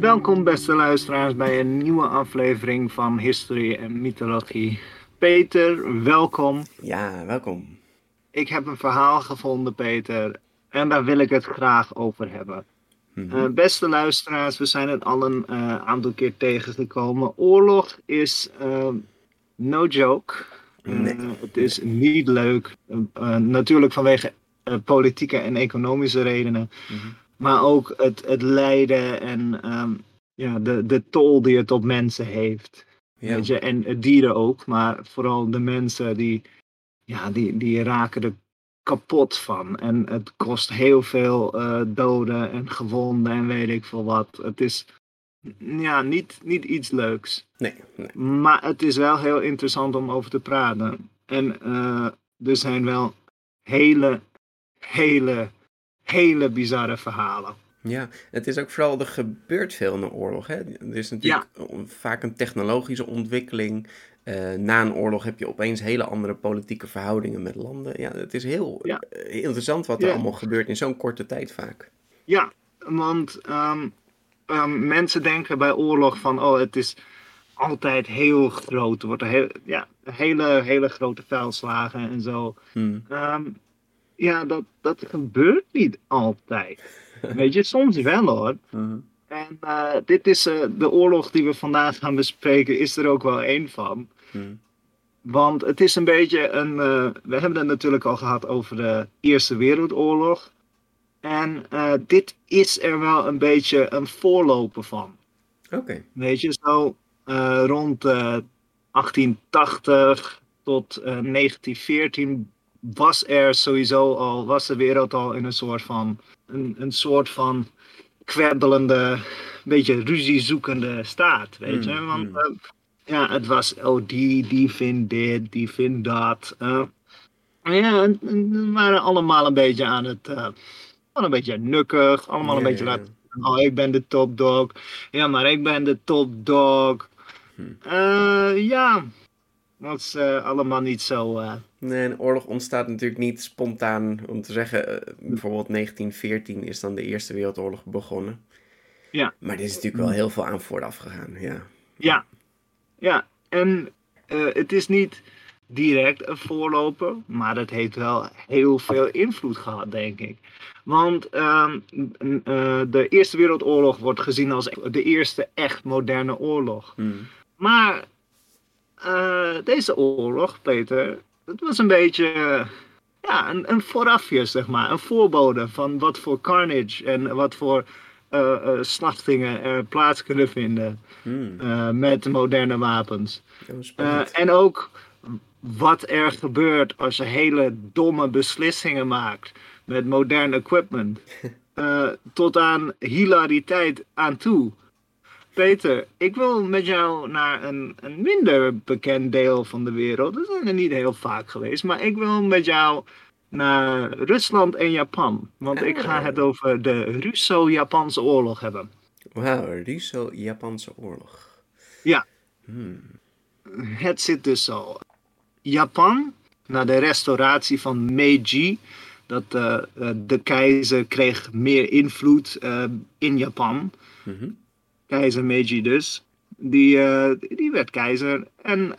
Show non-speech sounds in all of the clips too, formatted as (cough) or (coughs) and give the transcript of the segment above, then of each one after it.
Welkom beste luisteraars bij een nieuwe aflevering van History en Mythologie. Peter, welkom. Ja, welkom. Ik heb een verhaal gevonden, Peter, en daar wil ik het graag over hebben. Mhm. Eh, beste luisteraars, we zijn het al een eh, aantal keer tegengekomen. Oorlog is eh, no joke. Nee. het is niet leuk. Natuurlijk vanwege politieke en economische redenen. Mhm. Maar ook het, het lijden en ehm, ja, de, de tol die het op mensen heeft. Ja. Weet je? En dieren ook, maar vooral de mensen die, ja, die, die raken er kapot van. En het kost heel veel eh, doden en gewonden en weet ik veel wat. Het is ja, niet, niet iets leuks. Nee, nee. Maar het is wel heel interessant om over te praten. En eh, er zijn wel hele, hele, hele bizarre verhalen. Ja, het is ook vooral, er gebeurt veel in een oorlog. Hè? Er is natuurlijk vaak een technologische ontwikkeling. Eh, na een oorlog heb je opeens hele andere politieke verhoudingen met landen. Ja, het is heel, Ja. eh, heel interessant wat er Ja. allemaal gebeurt in zo'n korte tijd vaak. Ja, want ehm, ehm, mensen denken bij oorlog van, oh, het is altijd heel groot. Er wordt heel, ja, hele, hele grote veldslagen en zo. Hmm. Ehm, ja, dat, dat gebeurt niet altijd. Weet je, soms wel hoor. Mhm. En eh, dit is eh, de oorlog die we vandaag gaan bespreken, is er ook wel één van. Hmm. Want het is een beetje een. eh, we hebben het natuurlijk al gehad over de Eerste Wereldoorlog. En dit is er wel een beetje een voorloper van. Oké, Weet je, zo rond eh, 1880 tot eh, 1914 was er sowieso al, was de wereld al in een soort van, een, een soort van kwebbelende, beetje ruziezoekende staat, weet je. Mm, Want mm. eh, ja, het was, oh die, die vindt dit, die vindt dat. eh. ja, we waren allemaal een beetje aan het, wel een beetje nukkig, allemaal een beetje ja. laten Oh, ik ben de topdog. Ja, maar ik ben de topdog. Hm. Eh, ja, dat is eh, allemaal niet zo. eh, Nee, een oorlog ontstaat natuurlijk niet spontaan. Om te zeggen, eh, bijvoorbeeld 1914 is dan de Eerste Wereldoorlog begonnen. Ja. Maar er is natuurlijk wel heel veel aan vooraf gegaan, ja. ja, ja. En het is niet direct een voorloper, maar het heeft wel heel veel invloed gehad, denk ik. Want ehm, eh, de Eerste Wereldoorlog wordt gezien als de eerste echt moderne oorlog. Hmm. Maar eh, deze oorlog, Peter, dat was een beetje ja, een, een voorafje, zeg maar. Een voorbode van wat voor carnage en wat voor eh, slachtingen er plaats kunnen vinden Hmm. met moderne wapens. En ook wat er gebeurt als je hele domme beslissingen maakt met modern equipment. (laughs) Tot aan hilariteit aan toe. Peter, ik wil met jou naar een, een minder bekend deel van de wereld. Dat zijn er niet heel vaak geweest, maar ik wil met jou naar Rusland en Japan. Want ik ga Oh. het over de Russo-Japanse oorlog hebben. Wauw, Russo-Japanse oorlog. Ja. Hmm. Het zit dus zo. Japan, na de restauratie van Meiji, dat eh, eh, de keizer kreeg meer invloed eh, in Japan. Mhm. Keizer Meiji dus. die, die werd keizer. En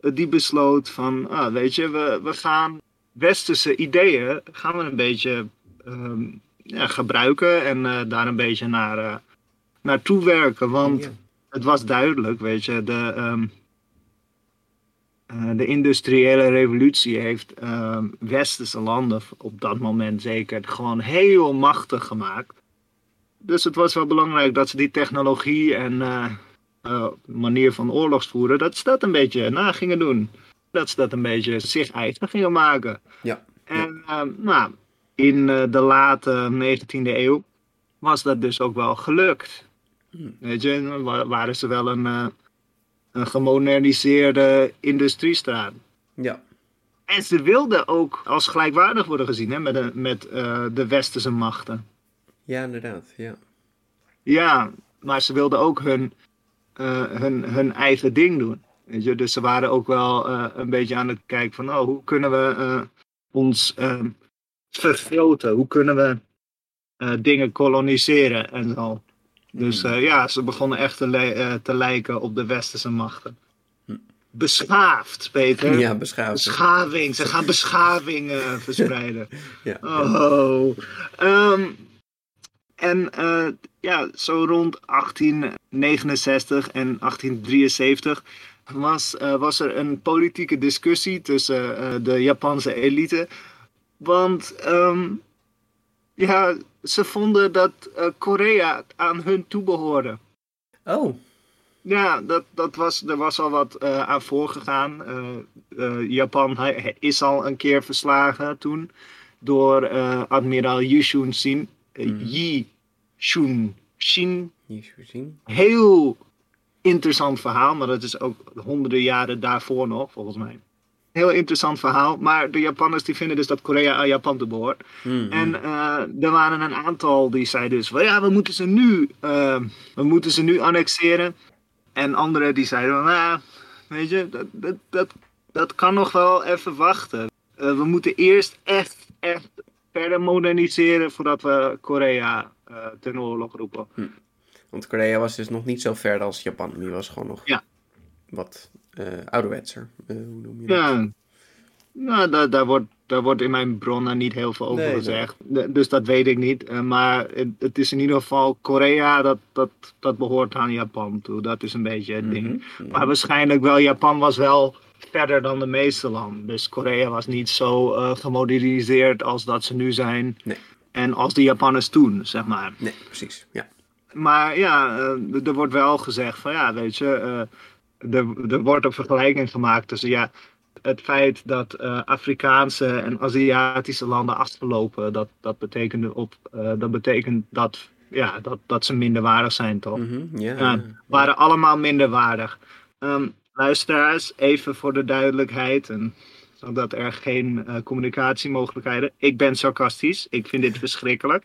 die besloot van, ah, weet je, we, we gaan westerse ideeën gaan we een beetje ehm, ja, gebruiken en daar een beetje naar, naartoe werken. Want het was duidelijk, weet je, de, ehm, de industriële revolutie heeft ehm, westerse landen op dat moment zeker gewoon heel machtig gemaakt. Dus het was wel belangrijk dat ze die technologie en uh, manier van oorlogsvoeren, dat ze dat een beetje na gingen doen. Dat ze dat een beetje zich eigen gingen maken. Ja. En uh, nou, in de late 19e eeuw was dat dus ook wel gelukt. Hmm. Weet je, waren ze wel een, een gemoderniseerde industriestraat. Ja. En ze wilden ook als gelijkwaardig worden gezien hè, met, de, met de westerse machten. Ja, inderdaad, ja. Ja, maar ze wilden ook hun uh, hun, hun eigen ding doen. Weet je? Dus ze waren ook wel uh, een beetje aan het kijken van, oh, hoe kunnen we uh, ons vergroten? Hoe kunnen we dingen koloniseren en zo. Dus hmm. ja, ze begonnen echt te, te, lijken op de westerse machten. Hmm. Beschaafd, Peter. Ja, beschaafd. Beschaving. Ze gaan beschaving verspreiden. (laughs) ja. Oh. Um, en uh, ja, zo rond 1869 en 1873 was, uh, was er een politieke discussie tussen uh, de Japanse elite. Want um, ja, ze vonden dat Korea aan hun toebehoorde. Oh. Ja, dat, dat was, er was al wat aan voorgegaan. Japan is al een keer verslagen toen door admiraal Yushun Shin. Mm. Yi Shun Shin. Heel interessant verhaal, maar dat is ook honderden jaren daarvoor nog, volgens mij. Heel interessant verhaal, maar de Japanners die vinden dus dat Korea aan Japan te behoort. Mm-hmm. En uh, er waren een aantal die zeiden dus, well, ja, we moeten ze nu, uh, we moeten ze nu annexeren. En anderen die zeiden, nou, weet je, dat, dat, dat, dat kan nog wel even wachten. Uh, we moeten eerst echt, echt verder moderniseren voordat we Korea uh, ten oorlog roepen. Hm. Want Korea was dus nog niet zo ver als Japan. Die was gewoon nog ja. wat uh, ouderwetser. Uh, hoe noem je ja. dat? Nou, daar, daar, wordt, daar wordt in mijn bronnen niet heel veel over gezegd. Dus dat weet ik niet. maar het, het, is in ieder geval Korea, dat, dat, dat behoort aan Japan toe. Dat is een beetje het ding. Mhm. Maar waarschijnlijk wel, Japan was wel verder dan de meeste landen. Dus Korea was niet zo uh, gemoderniseerd als dat ze nu zijn. Nee. En als de Japanners toen, zeg maar. Nee, precies, ja. Maar ja, uh, er wordt wel gezegd van ja, weet je, uh, er, er wordt een vergelijking gemaakt tussen ja, het feit dat uh, Afrikaanse en Aziatische landen achterlopen, dat, dat, betekent, op, dat betekent dat, ja, dat, dat ze minderwaardig zijn, toch? Mm -hmm, yeah, ja, waren allemaal minderwaardig. Um, luisteraars, even voor de duidelijkheid. En zodat er geen uh, communicatiemogelijkheden. Ik ben sarcastisch. Ik vind dit verschrikkelijk.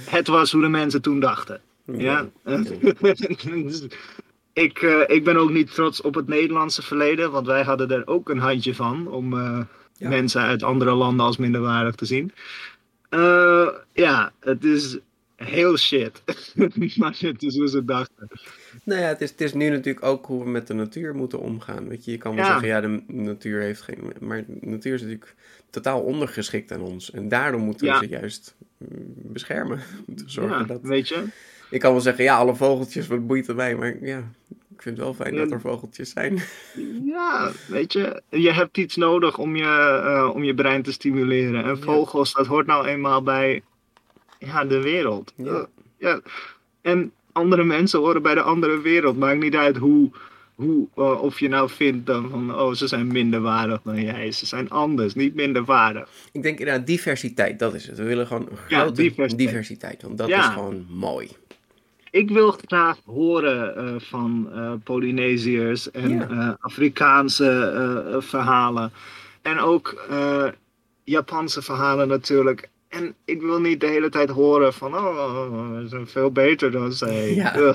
Het was hoe de mensen toen dachten. Ja. (laughs) ik, uh, ik ben ook niet trots op het Nederlandse verleden, want wij hadden er ook een handje van om uh, ja. mensen uit andere landen als minderwaardig te zien. ja, het is heel shit. (laughs) maar het is hoe ze dachten. Nou ja, het is, het is nu natuurlijk ook hoe we met de natuur moeten omgaan. Weet je, je kan wel zeggen, ja, de natuur heeft geen... Maar de natuur is natuurlijk totaal ondergeschikt aan ons. En daarom moeten we ze juist mm, beschermen. (laughs) Zorgen dat... weet je. Ik kan wel zeggen, ja, alle vogeltjes, wat boeit het mij? Maar ja, ik vind het wel fijn dat er vogeltjes zijn. (laughs) Ja, weet je, je hebt iets nodig om je, uh, om je brein te stimuleren. En vogels, dat hoort nou eenmaal bij ja, de wereld. Ja. ja. En andere mensen horen bij de andere wereld. Maakt niet uit hoe, hoe uh, of je nou vindt dan van, oh, ze zijn minder waardig dan jij. Ze zijn anders, niet minder waardig. Ik denk inderdaad, diversiteit, dat is het. We willen gewoon een grote ja, diversiteit. diversiteit. want dat is gewoon mooi. Ik wil graag horen uh, van uh, Polynesiërs en ja. Afrikaanse verhalen. En ook Japanse verhalen natuurlijk. En ik wil niet de hele tijd horen van, oh, we zijn veel beter dan zij. Ja.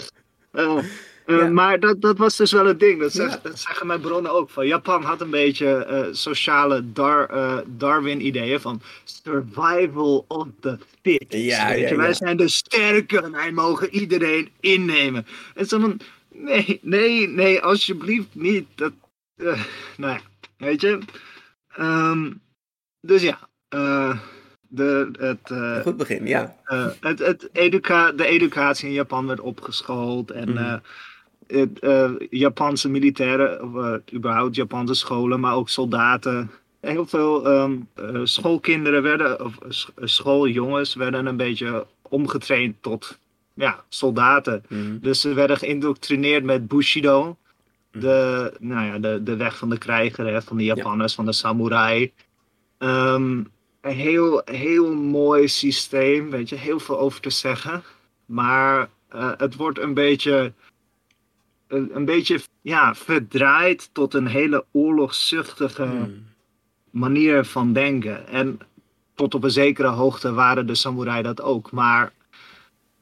Uh, Maar dat, dat was dus wel het ding. Dat, dat, zeggen mijn bronnen ook. Van Japan had een beetje uh, sociale dar, uh, Darwin-ideeën van survival of the fit. Ja, Wij zijn de sterke en wij mogen iedereen innemen. En zo van, Nee, nee, nee, alsjeblieft niet. Dat, nou ja, weet je. Um, dus ja, de, het, uh, Goed begin, ja. het, het educa de educatie in Japan werd opgeschoold en mm. het, Japanse militairen, of überhaupt Japanse scholen, maar ook soldaten. Heel veel um, schoolkinderen werden, of schooljongens werden een beetje omgetraind tot ja, soldaten. Mhm. Dus ze werden geïndoctrineerd met Bushido. Mhm. De, nou ja, de, de weg van de krijger, hè, van de Japanners, van de samurai. Um, een heel, heel mooi systeem, weet je, heel veel over te zeggen. Maar uh, het wordt een beetje, een, een, beetje ja, verdraaid tot een hele oorlogszuchtige mhm. manier van denken. En tot op een zekere hoogte waren de samurai dat ook. Maar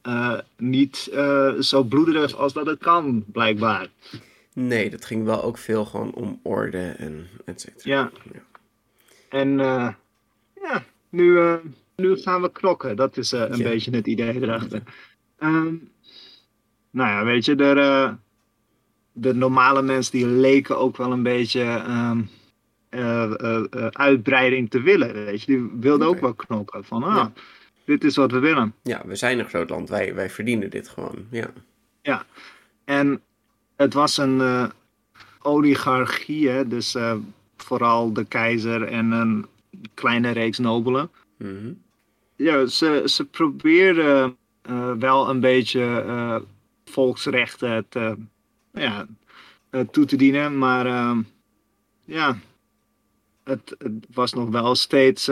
uh, niet uh, zo bloederig als dat het kan, blijkbaar. Nee, dat ging wel ook veel gewoon om orde en et cetera. Ja. ja. En ja, nu, nu gaan we klokken. Dat is een ja. beetje het idee erachter. Um, nou ja, weet je, de, de normale mensen die leken ook wel een beetje um, uitbreiding te willen. Weet je, die wilden okay. ook wel knokken. Van, ah, ja dit is wat we willen. Ja, we zijn een groot land. Wij, wij verdienen dit gewoon. Ja. Ja, en het was een oligarchie, hè? dus vooral de keizer en een kleine reeks nobelen. Mm -hmm. Ja, ze, ze probeerden uh, wel een beetje volksrechten te, ja, toe te dienen, maar ja, het, het, was nog wel steeds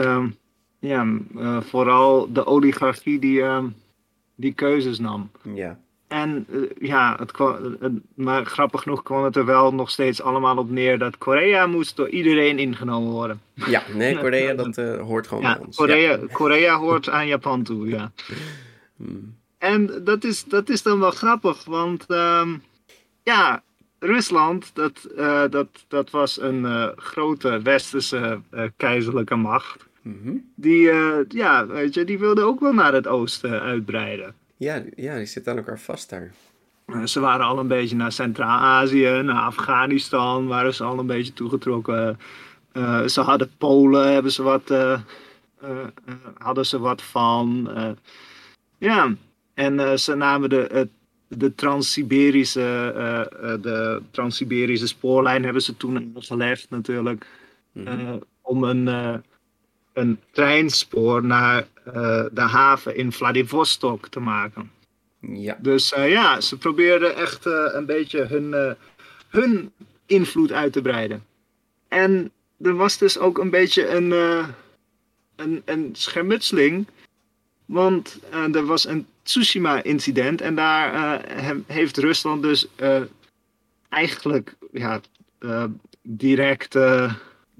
ja, uh, vooral de oligarchie die, uh, die keuzes nam. Ja. En uh, ja, het kwam, maar grappig genoeg kwam het er wel nog steeds allemaal op neer dat Korea moest door iedereen ingenomen worden. Ja, nee, (laughs) Korea dat hoort gewoon ja, bij ons. Korea, ja. Korea hoort aan Japan toe, ja. Hmm. En dat is, dat is dan wel grappig, want um, ja, Rusland, dat, dat, dat was een grote westerse keizerlijke macht. Mhm. Die, ja, weet je, die wilden ook wel naar het oosten uitbreiden. Ja, ja die zitten aan elkaar vast daar. Ze waren al een beetje naar Centraal-Azië, naar Afghanistan waren ze al een beetje toegetrokken. Uh, ze hadden Polen, hebben ze wat, hadden ze wat van. ja, en ze namen de, de Trans-Siberische de Trans-Siberische spoorlijn hebben ze toen gelegd natuurlijk. Mm om een een treinspoor naar uh, de haven in Vladivostok te maken. Ja. Dus uh, ja, ze probeerden echt uh, een beetje hun, hun invloed uit te breiden. En er was dus ook een beetje een, een, een schermutseling. Want er was een Tsushima-incident en daar heeft Rusland dus eigenlijk ja, direct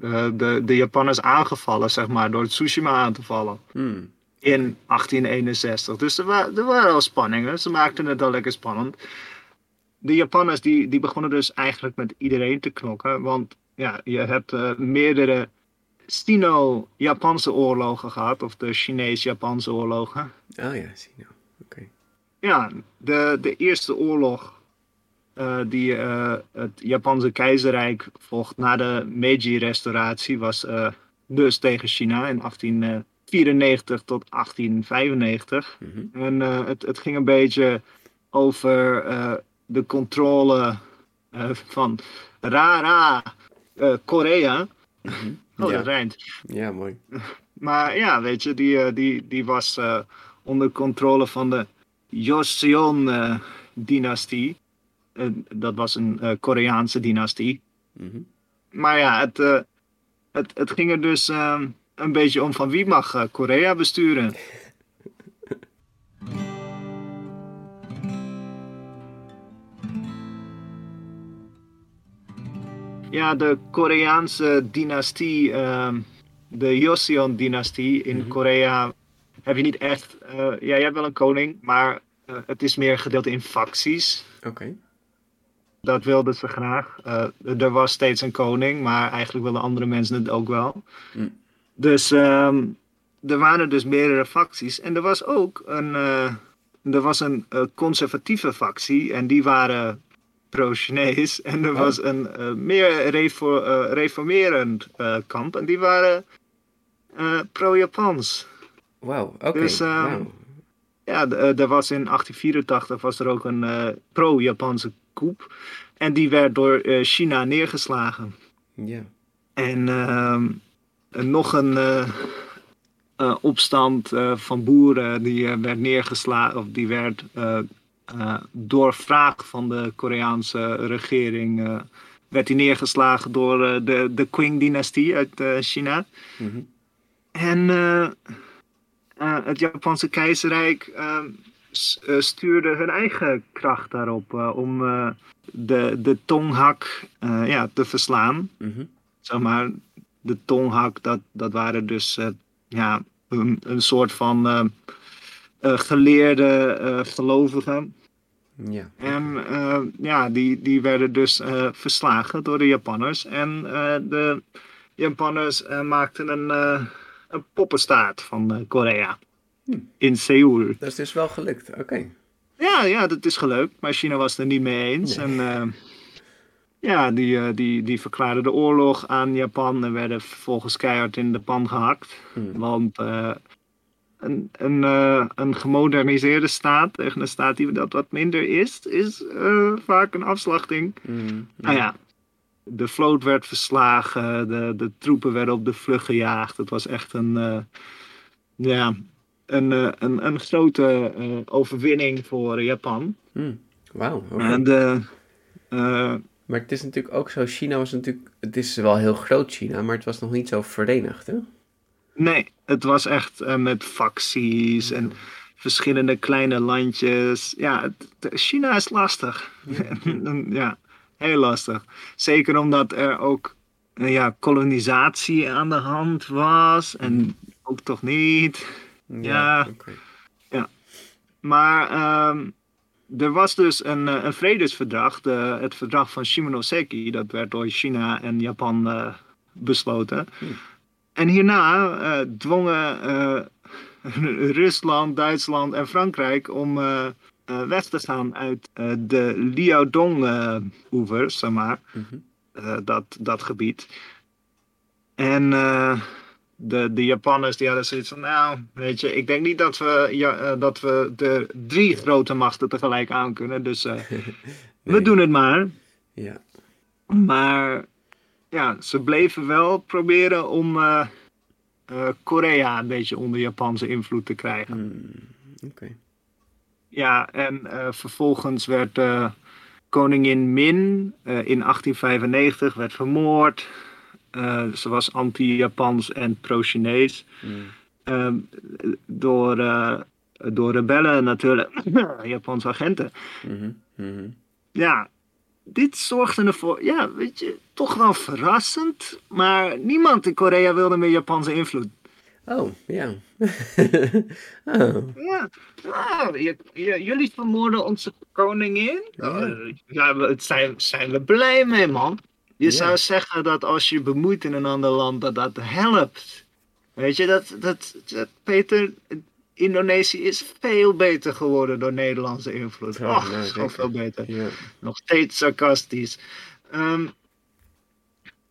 de, de Japanners aangevallen, zeg maar, door Tsushima aan te vallen. Hmm. In 1861. Dus er, wa er waren wel spanningen. Ze maakten het al lekker spannend. De Japanners die, die begonnen dus eigenlijk met iedereen te knokken. Want ja, je hebt uh, meerdere Sino-Japanse oorlogen gehad. Of de Chinees-Japanse oorlogen. Oh ja, Sino. Oké. Ja, de, de eerste oorlog uh, die uh, het Japanse keizerrijk vocht na de Meiji-restauratie was uh, dus tegen China in 1894 tot 1895. Mm -hmm. En het, het, ging een beetje over de controle van Rara Korea. Mm -hmm. Oh, ja. dat rijmt. Ja, mooi. (laughs) Maar ja, weet je, die, die, die was onder controle van de Joseon-dynastie. Eh, dat was een uh, Koreaanse dynastie. Mhm. Maar ja, het, uh, het, het ging er dus een beetje om van wie mag Korea besturen. ja, de Koreaanse dynastie, ehm, de Joseon-dynastie in mm -hmm. Korea, heb je niet echt. ja, je hebt wel een koning, maar het is meer gedeeld in facties. Oké. Dat wilden ze graag. Uh, er was steeds een koning, maar eigenlijk wilden andere mensen het ook wel. Mm. Dus um, er waren dus meerdere facties. En er was ook een, uh, er was een uh, conservatieve factie. En die waren pro-Chinees. En er was een meer reformerend kamp. En die waren pro-Japans. Wauw, oké. Dus, wow. Ja, er was in 1884 was er ook een pro-Japanse coup. En die werd door China neergeslagen. Ja. En ehm, nog een uh, opstand uh, van boeren die werd neergeslagen, of die werd door vraag van de Koreaanse regering, werd die neergeslagen door de, de Qing-dynastie uit China. Mm -hmm. En het Japanse keizerrijk stuurde hun eigen kracht daarop om de, de tonghak ja, te verslaan. Mm -hmm. Zeg maar, de tonghak, dat, dat waren dus ja, een, een soort van geleerde gelovigen. Ja. En ja, die, die werden dus verslagen door de Japanners. En de Japanners maakten een, een poppenstaat van Korea. Hm. In Seoul. Dat is dus wel gelukt, oké. Ja, ja, dat is gelukt. Maar China was het er niet mee eens. En ja, die, uh, die, die verklaarden de oorlog aan Japan en werden vervolgens keihard in de pan gehakt. Hmm. Want uh, een, een, uh, een gemoderniseerde staat tegen een staat die dat wat minder is, is vaak een afslachting. Hmm. Nou ja, de vloot werd verslagen, de, de troepen werden op de vlucht gejaagd. Het was echt een, ja, een, een, een grote overwinning voor Japan. Hmm. Wauw. Okay. En de maar het is natuurlijk ook zo, China was natuurlijk, het is wel heel groot China, maar het was nog niet zo verenigd, hè? Nee, het was echt uh, met facties en verschillende kleine landjes. Ja, het, China is lastig. (laughs) (laughs) ja, heel lastig. Zeker omdat er ook uh, ja, kolonisatie aan de hand was en mm. ook toch niet. Ja, ja. Okay. ja. Maar um, er was dus een, eh, een vredesverdrag, de, het verdrag van Shimonoseki, dat werd door China en Japan uh, besloten. Hmm. En hierna uh, dwongen (laughs) Rusland, Duitsland en Frankrijk om weg te gaan uit de Liaodong-oevers, zeg maar, mhm. dat, dat gebied. En de, de Japanners die hadden zoiets van, nou, weet je, ik denk niet dat we, ja, uh, dat we de drie grote machten tegelijk aan kunnen. Dus uh, (laughs) we doen het maar. Ja. Maar ja, ze bleven wel proberen om uh, Korea een beetje onder Japanse invloed te krijgen. Hmm, oké. Ja, en vervolgens werd koningin Min in 1895 werd vermoord. Uh, ze was anti-Japans en pro-Chinees. Mm. Uh, door, uh, door rebellen natuurlijk, (coughs) Japanse agenten. Mm -hmm. Mm -hmm. Ja, dit zorgde ervoor, ja, weet je, toch wel verrassend. Maar niemand in Korea wilde meer Japanse invloed. Oh, ja. (laughs) oh. Ja, ja jullie vermoorden onze koningin. Ja, ja het zijn, zijn we blij mee, man. Je zou zeggen dat als je bemoeit in een ander land, dat dat helpt. Weet je, dat, dat, dat Peter, Indonesië is veel beter geworden door Nederlandse invloed. Ja, Och, ja, gewoon veel beter. Ja. Nog steeds sarcastisch. Um,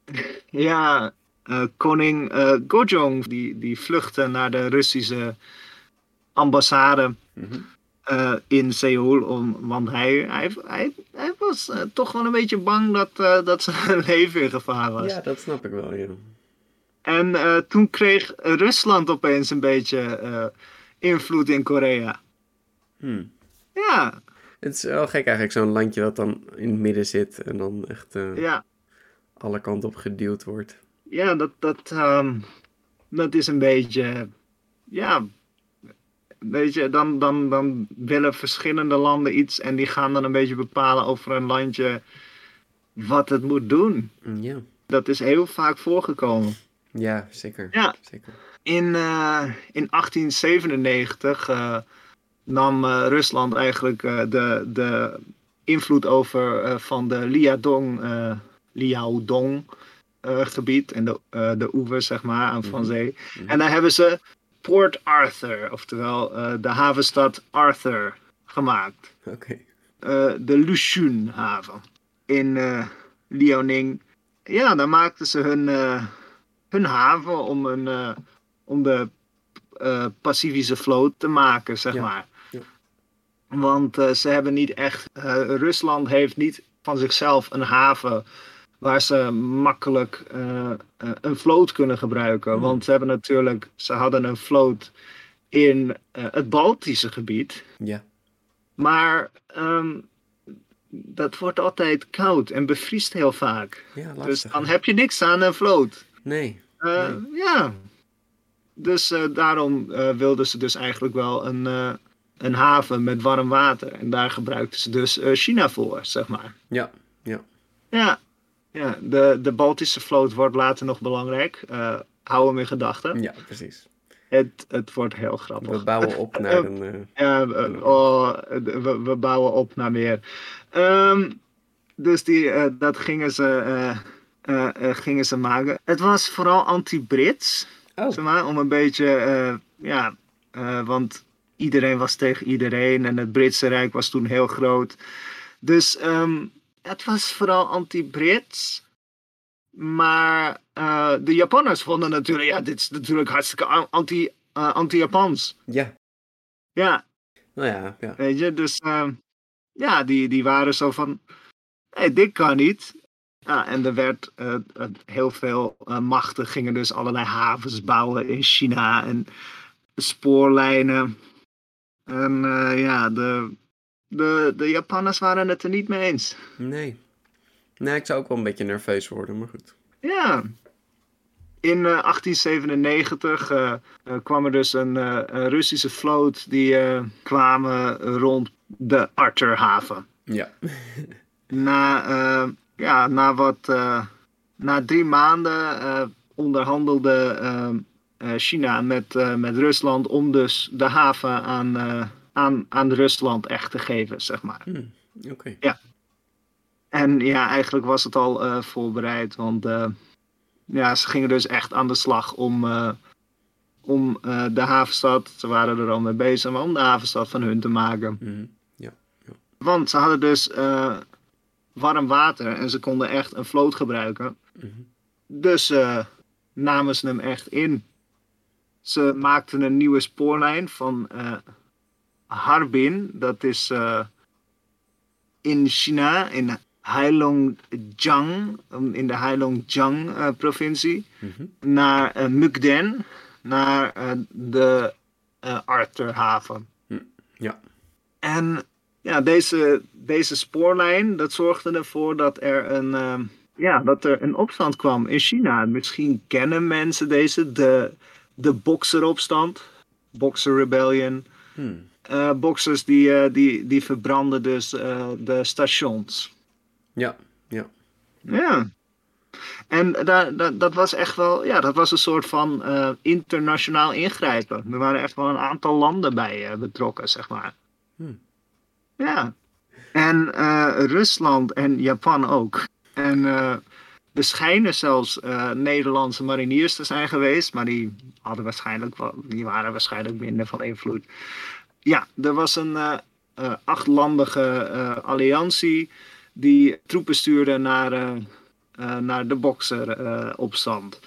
(laughs) ja, uh, koning uh, Gojong, die, die vluchtte naar de Russische ambassade. Mm -hmm. Uh, in Seoul. Om, want hij, hij, hij, hij was uh, toch wel een beetje bang dat, uh, dat zijn (laughs) leven in gevaar was. Ja, dat snap ik wel, ja. En toen kreeg Rusland opeens een beetje invloed in Korea. Hmm. Ja. Het is wel gek eigenlijk, zo'n landje dat dan in het midden zit en dan echt ja. alle kanten op geduwd wordt. Ja, dat, dat, um, dat is een beetje, ja, weet je, dan, dan, dan willen verschillende landen iets en die gaan dan een beetje bepalen over een landje wat het moet doen. Ja. Dat is heel vaak voorgekomen. Ja, zeker. Ja. zeker. In, uh, in 1897 uh, eh, nam uh, Rusland eigenlijk de, de invloed over van de Liaodong, Liaodong gebied en de, de oevers, zeg maar, aan Van mhm. Zee. Mm -hmm. En daar hebben ze Port Arthur, oftewel uh, de havenstad Arthur, gemaakt. Oké. Okay. Uh, de Lushun haven. in Liaoning. Ja, daar maakten ze hun, hun haven om, een, om de Pacifische vloot te maken, zeg maar. Ja. Want ze hebben niet echt. Rusland heeft niet van zichzelf een haven waar ze makkelijk uh, een vloot kunnen gebruiken. Hmm. Want ze hebben natuurlijk, ze hadden een vloot in uh, het Baltische gebied. Ja. Maar um, dat wordt altijd koud en bevriest heel vaak. Ja, lastig, dus dan heb je niks aan een vloot. Nee. nee. Ja. Dus daarom wilden ze dus eigenlijk wel een, een haven met warm water. En daar gebruikten ze dus China voor, zeg maar. Ja, ja. Ja, ja, de, de Baltische vloot wordt later nog belangrijk. Uh, hou hem in gedachten. Ja, precies. Het, het wordt heel grappig. We bouwen op naar een... Uh, ja, oh, we, we, bouwen op naar meer. Um, dus die, dat gingen ze, gingen ze maken. Het was vooral anti-Brits. Oh. Zeg maar, om een beetje... ja, want iedereen was tegen iedereen. En het Britse Rijk was toen heel groot. Dus... Um, het was vooral anti-Brits. Maar uh, de Japanners vonden natuurlijk, ja, dit is natuurlijk hartstikke anti, uh, anti-Japans. Ja. Ja. Nou ja, ja. Weet je, dus uh, ja, die, die waren zo van, hey, dit kan niet. Ja, en er werd heel veel machten gingen dus allerlei havens bouwen in China en spoorlijnen. En ja, de, de, de Japanners waren het er niet mee eens. Nee. Nee, ik zou ook wel een beetje nerveus worden, maar goed. Ja. In 1897 uh, uh, kwam er dus een, een Russische vloot die kwamen rond de Arthurhaven. Ja. (laughs) na, ja, na wat, na drie maanden onderhandelde China met, met Rusland om dus de haven aan aan, aan Rusland echt te geven, zeg maar. Hmm, Oké. Ja. En ja, eigenlijk was het al uh, voorbereid, want uh, ja, ze gingen dus echt aan de slag om, uh, om de havenstad, ze waren er al mee bezig, maar om de havenstad van hun te maken. Mm, ja, ja. Want ze hadden dus warm water en ze konden echt een vloot gebruiken. Mm. Dus namen ze hem echt in. Ze maakten een nieuwe spoorlijn van Harbin, dat is uh, in China, in Heilongjiang, in de Heilongjiang-provincie, uh, mm -hmm. naar uh, Mukden, naar de Arthurhaven. Hm, ja. En ja, deze, deze spoorlijn, dat zorgde ervoor dat er een, ja, dat er een opstand kwam in China. Misschien kennen mensen deze, de, de Bokseropstand, Boxer Rebellion. Hmm uh, boxers die, uh, die, die verbranden dus uh, de stations. Ja, ja. Ja. En dat, dat, dat was echt wel, ja, dat was een soort van internationaal ingrijpen. Er waren echt wel een aantal landen bij betrokken, zeg maar. Hmm. Ja. En Rusland en Japan ook. En er schijnen zelfs Nederlandse mariniers te zijn geweest, maar die hadden waarschijnlijk wel, die waren waarschijnlijk minder van invloed. Ja, er was een uh, uh, achtlandige uh, alliantie die troepen stuurde naar, naar de bokseropstand.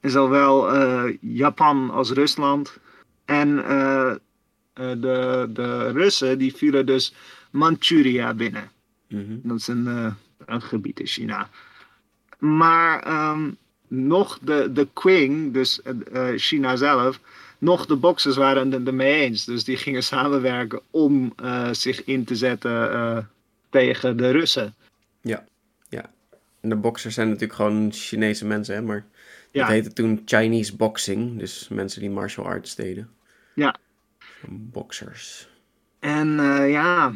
en zowel Japan als Rusland. En de, de Russen die vielen dus Manchuria binnen. Mm Dat is een, een gebied in China. Maar um, nog de, de Qing, dus China zelf, nog de boxers waren het ermee eens. Dus die gingen samenwerken om uh, zich in te zetten uh, tegen de Russen. Ja, ja. En de boxers zijn natuurlijk gewoon Chinese mensen, hè? maar ja. het heette toen Chinese boxing. Dus mensen die martial arts deden. Ja. Boxers. En uh, ja,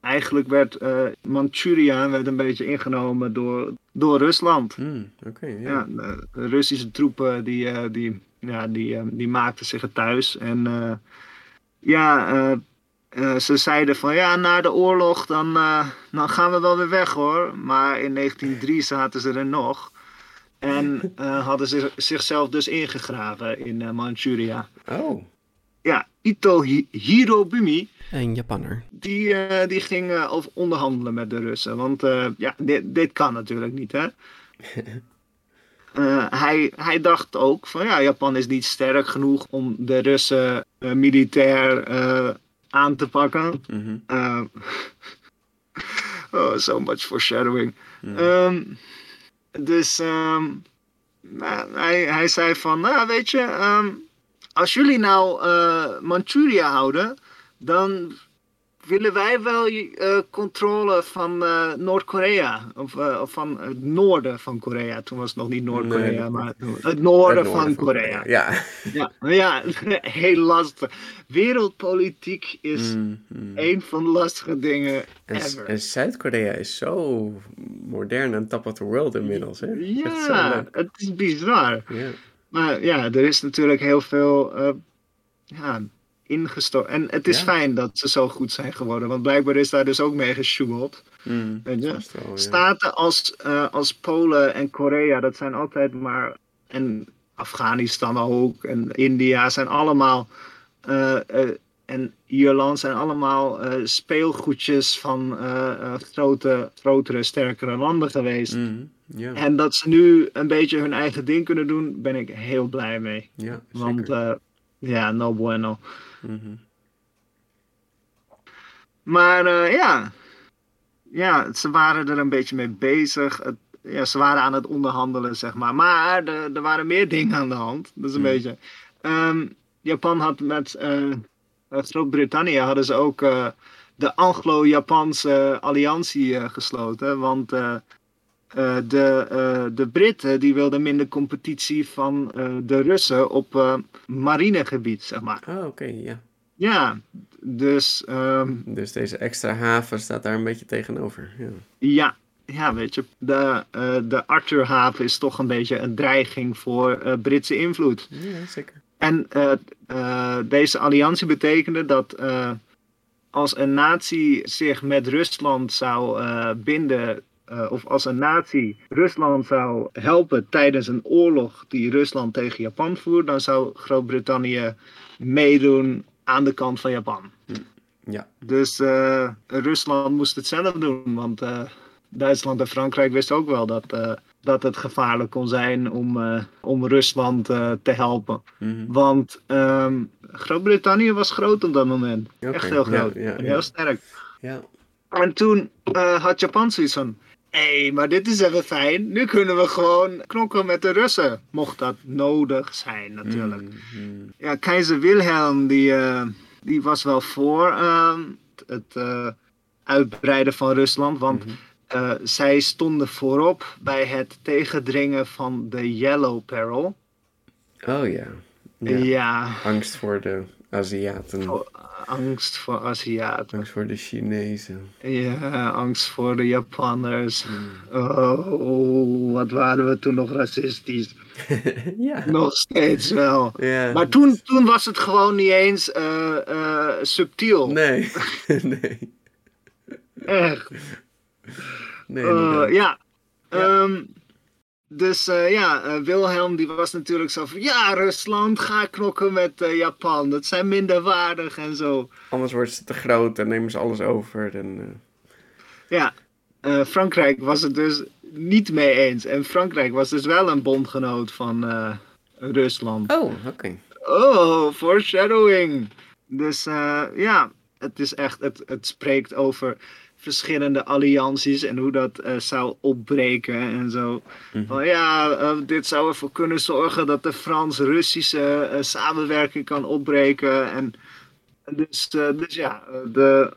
eigenlijk werd Manchuria werd een beetje ingenomen door, door Rusland. Mm, Oké, ja. ja. de Russische troepen die, die ja, die, ehm, die maakten zich het thuis. En eh, ja, eh, eh, ze zeiden van ja, na de oorlog dan, dan gaan we wel weer weg hoor. Maar in 1903 zaten ze er nog. En hadden ze zichzelf dus ingegraven in Manchuria. Oh. Ja, Ito Hirobumi. Een Japanner. Die, die ging over onderhandelen met de Russen. Want ja, dit, dit kan natuurlijk niet, hè? (laughs) hij, hij dacht ook van ja, Japan is niet sterk genoeg om de Russen militair aan te pakken. Mm (laughs) oh, so much foreshadowing. Mm. dus um, hij, hij zei van, nou weet je, um, als jullie nou Manchuria houden, dan willen wij wel uh, controle van uh, Noord-Korea. Of, uh, of, van het noorden van Korea. Toen was het nog niet Noord-Korea, nee, maar het noorden, het noorden van, van, Korea. Ja. ja. Ja, (laughs) heel lastig. Wereldpolitiek is mm, mm. een van de lastige dingen en, ever. En Zuid-Korea is zo modern en top of the world inmiddels. Hè? Ja, het is bizar. Maar ja, er is natuurlijk heel veel... ja, En het is fijn dat ze zo goed zijn geworden, want blijkbaar is daar dus ook mee gesjoemeld. Mm, Weet je? Staten als, uh, als Polen en Korea, dat zijn altijd maar. En Afghanistan ook, en India zijn allemaal. Uh, uh, en Ierland zijn allemaal speelgoedjes van grote, grotere, sterkere landen geweest. Mm, yeah. En dat ze nu een beetje hun eigen ding kunnen doen, ben ik heel blij mee. Ja, Want ja, no bueno. Mm-hmm. Maar uh, ja. ja, ze waren er een beetje mee bezig. Het, ja, ze waren aan het onderhandelen, zeg maar. Maar er, er waren meer dingen aan de hand. Dat is een Mm. beetje. Ehm, Japan had met uh, Groot-Brittannië hadden ze ook uh, de Anglo-Japanse alliantie gesloten. Want de, de Britten die wilden minder competitie van de Russen op marinegebied, zeg maar. Ah, oké, okay, ja. Ja, dus... Um, dus deze extra haven staat daar een beetje tegenover. Ja, ja, ja weet je, de, de Arthurhaven is toch een beetje een dreiging voor Britse invloed. Ja, zeker. En deze alliantie betekende dat als een natie zich met Rusland zou binden uh, of als een natie Rusland zou helpen tijdens een oorlog die Rusland tegen Japan voert, dan zou Groot-Brittannië meedoen aan de kant van Japan. Ja. Dus uh, Rusland moest het zelf doen, want uh, Duitsland en Frankrijk wisten ook wel dat, dat het gevaarlijk kon zijn om, om Rusland te helpen. Mm-hmm. Want um, Groot-Brittannië was groot op dat moment. Okay. Echt heel groot. Ja, ja, en heel sterk. Ja. En toen had Japan zoiets van Hé, hey, maar dit is even fijn. Nu kunnen we gewoon knokken met de Russen. Mocht dat nodig zijn, natuurlijk. Mm, Ja, keizer Wilhelm, die, uh, die was wel voor uh, het uh, uitbreiden van Rusland. Want mm-hmm. zij stonden voorop bij het tegendringen van de Yellow Peril. Oh ja. Ja. ja. Angst voor de Aziaten. Oh, angst voor Aziaten. Angst voor de Chinezen. Ja, angst voor de Japanners. Mm. Oh, wat waren we toen nog racistisch. (laughs) ja. Nog steeds wel. Ja. Maar toen, toen was het gewoon niet eens uh, uh, subtiel. Nee, (laughs) nee. Echt. Nee, uh, ja. Ja. Um, dus uh, ja, uh, Wilhelm die was natuurlijk zo van... Ja, Rusland, ga knokken met uh, Japan. Dat zijn minder waardig en zo. Anders wordt ze te groot en nemen ze alles over. En, Ja, Frankrijk was het dus niet mee eens. En Frankrijk was dus wel een bondgenoot van Rusland. Oh, oké. Okay. Oh, foreshadowing. Dus ja, het is echt... Het, het spreekt over verschillende allianties en hoe dat uh, zou opbreken en zo. Mhm. Van, ja, uh, dit zou ervoor kunnen zorgen dat de Frans-Russische uh, samenwerking kan opbreken. En dus, dus ja, de,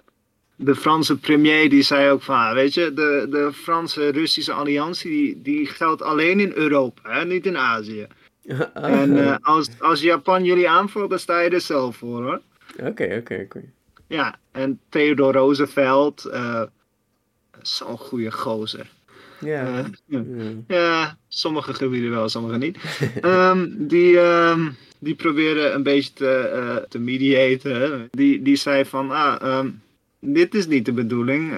de Franse premier die zei ook van, weet je, de, de Franse-Russische alliantie die, die geldt alleen in Europa, hè, niet in Azië. (laughs) en als, als Japan jullie aanvalt, dan sta je er zelf voor hoor. Oké, oké, oké. Ja, en Theodore Roosevelt, uh, zo'n goede gozer. Ja. Uh, ja. ja. sommige gebieden wel, sommige niet. um, (laughs) die, um, die probeerde een beetje te, uh, te mediaten. Die, die zei van, ah, um, dit is niet de bedoeling.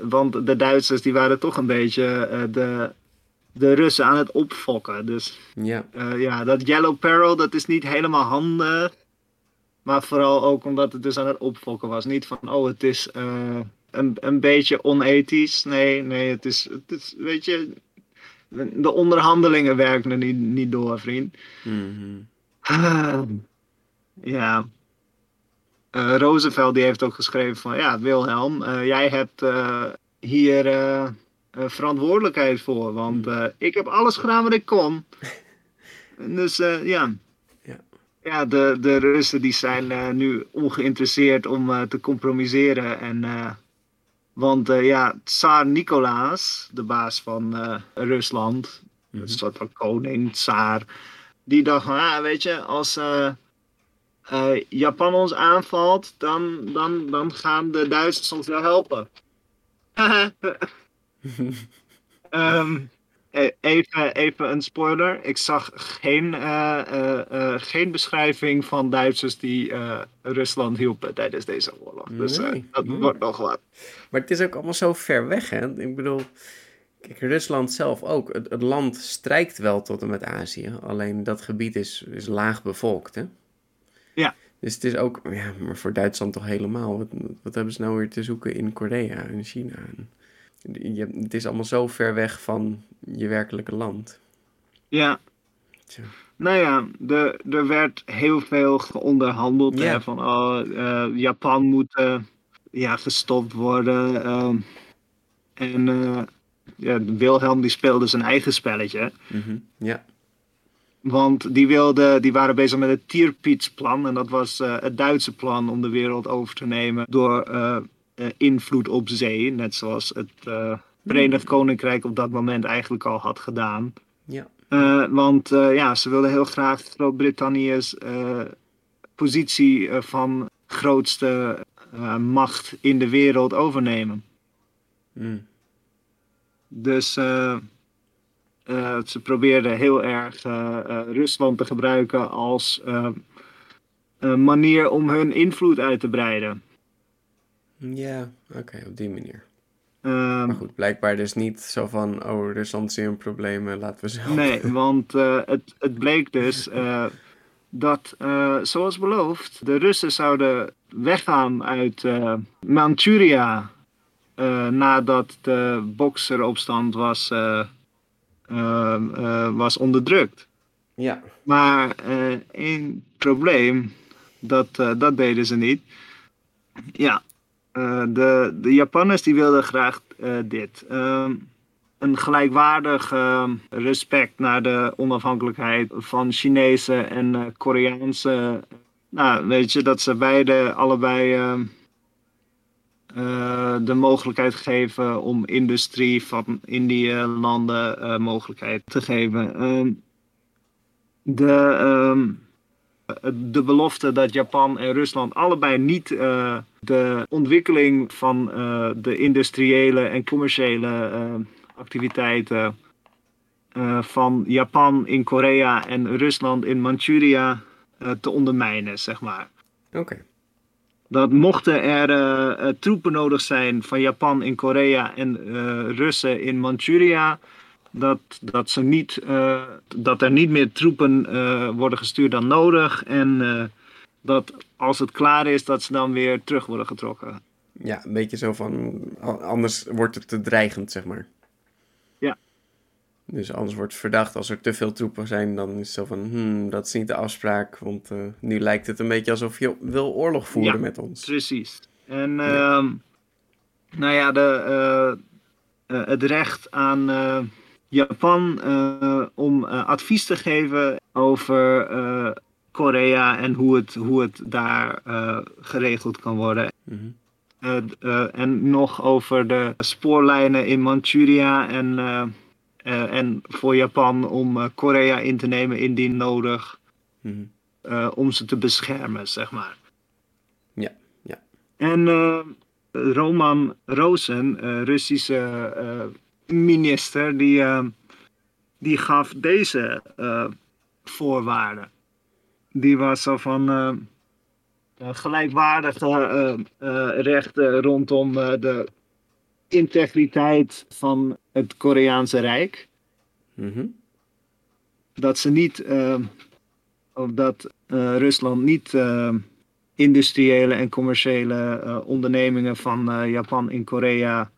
want de Duitsers die waren toch een beetje de, de Russen aan het opfokken. Dus ja, ja dat Yellow Peril, dat is niet helemaal handig. Maar vooral ook omdat het dus aan het opfokken was. Niet van, oh, het is uh, een, een beetje onethisch. Nee, nee, het is, het is weet je, de onderhandelingen werken niet, niet door, vriend. Mm ja. Uh, Roosevelt die heeft ook geschreven van, ja, Wilhelm, uh, jij hebt hier verantwoordelijkheid voor. Want hmm. ik heb alles gedaan wat ik kon. (laughs) dus ja. Ja, de, de Russen die zijn uh, nu ongeïnteresseerd om uh, te compromiseren. En, uh, want ja, Tsar Nicolaas, de baas van Rusland, mm -hmm. een soort van koning, tsaar, die dacht van, ah, weet je, als Japan ons aanvalt, dan, dan, dan gaan de Duitsers ons wel helpen. um, (laughs) even, even een spoiler. Ik zag geen, uh, uh, geen beschrijving van Duitsers die Rusland hielpen tijdens deze oorlog. Dus dat wordt nog wat. Maar het is ook allemaal zo ver weg, hè? Ik bedoel, kijk, Rusland zelf ook. Het, het land strijkt wel tot en met Azië. Alleen dat gebied is, is laag bevolkt, hè? Ja. Dus het is ook, ja, maar voor Duitsland toch helemaal. Wat, wat hebben ze nou weer te zoeken in Korea en China? Je, het is allemaal zo ver weg van je werkelijke land. Ja. Nou ja, er, er werd heel veel onderhandeld. Hè, van oh, uh, Japan moet uh, ja, gestopt worden. Uh, en eh, ja, Wilhelm die speelde zijn eigen spelletje. Mm Ja. Want die, wilde, die waren bezig met het Tierpietsplan. En dat was het Duitse plan om de wereld over te nemen door invloed op zee. Net zoals het uh, Verenigd Koninkrijk op dat moment eigenlijk al had gedaan. Ja. Uh, want ja, ze wilden heel graag Groot-Brittannië's positie van grootste macht in de wereld overnemen. Mm. Dus ze probeerden heel erg Rusland te gebruiken als manier om hun invloed uit te breiden. Ja, oké, op die manier. Um, maar goed, blijkbaar dus niet zo van, oh, Rusland is een problemen, laten we zelf. Nee, want uh, het, het bleek dus uh, dat, uh, zoals beloofd, de Russen zouden weggaan uit Manchuria nadat de bokseropstand was, was onderdrukt. Ja. Maar één probleem, dat, dat deden ze niet. Ja, de, de Japanners die wilden graag uh, dit. Uh, een gelijkwaardig ehm, respect naar de onafhankelijkheid van Chinese en eh, Koreaanse. Nou, weet je, dat ze beide allebei ehm, de mogelijkheid geven om industrie van in die landen mogelijkheid te geven. Ehm, de de belofte dat Japan en Rusland allebei niet uh, de ontwikkeling van uh, de industriële en commerciële uh, activiteiten van Japan in Korea en Rusland in Manchuria te ondermijnen, zeg maar. Oké. Dat mochten er troepen nodig zijn van Japan in Korea en Russen in Manchuria, dat, dat, ze niet, uh, dat er niet meer troepen uh, worden gestuurd dan nodig. En uh, dat als het klaar is, dat ze dan weer terug worden getrokken. Ja, een beetje zo van, anders wordt het te dreigend, zeg maar. Ja. Dus anders wordt verdacht als er te veel troepen zijn, dan is het zo van, hmm, dat is niet de afspraak. Want nu lijkt het een beetje alsof je wil oorlog voeren ja, met ons. precies. En ja. Uh, nou ja, de, het recht aan Japan uh, om uh, advies te geven over uh, Korea en hoe het, hoe het daar geregeld kan worden. Mm -hmm. en nog over de spoorlijnen in Manchuria en, en voor Japan om Korea in te nemen indien nodig. Mm -hmm. om ze te beschermen, zeg maar. Ja, ja. En Roman Rosen, Russische minister die, uh, die gaf deze uh, voorwaarden. Die was zo van uh, gelijkwaardige rechten rondom de integriteit van het Koreaanse Rijk. Mm -hmm. Dat ze niet, of dat Rusland niet industriële en commerciële ondernemingen van Japan in Korea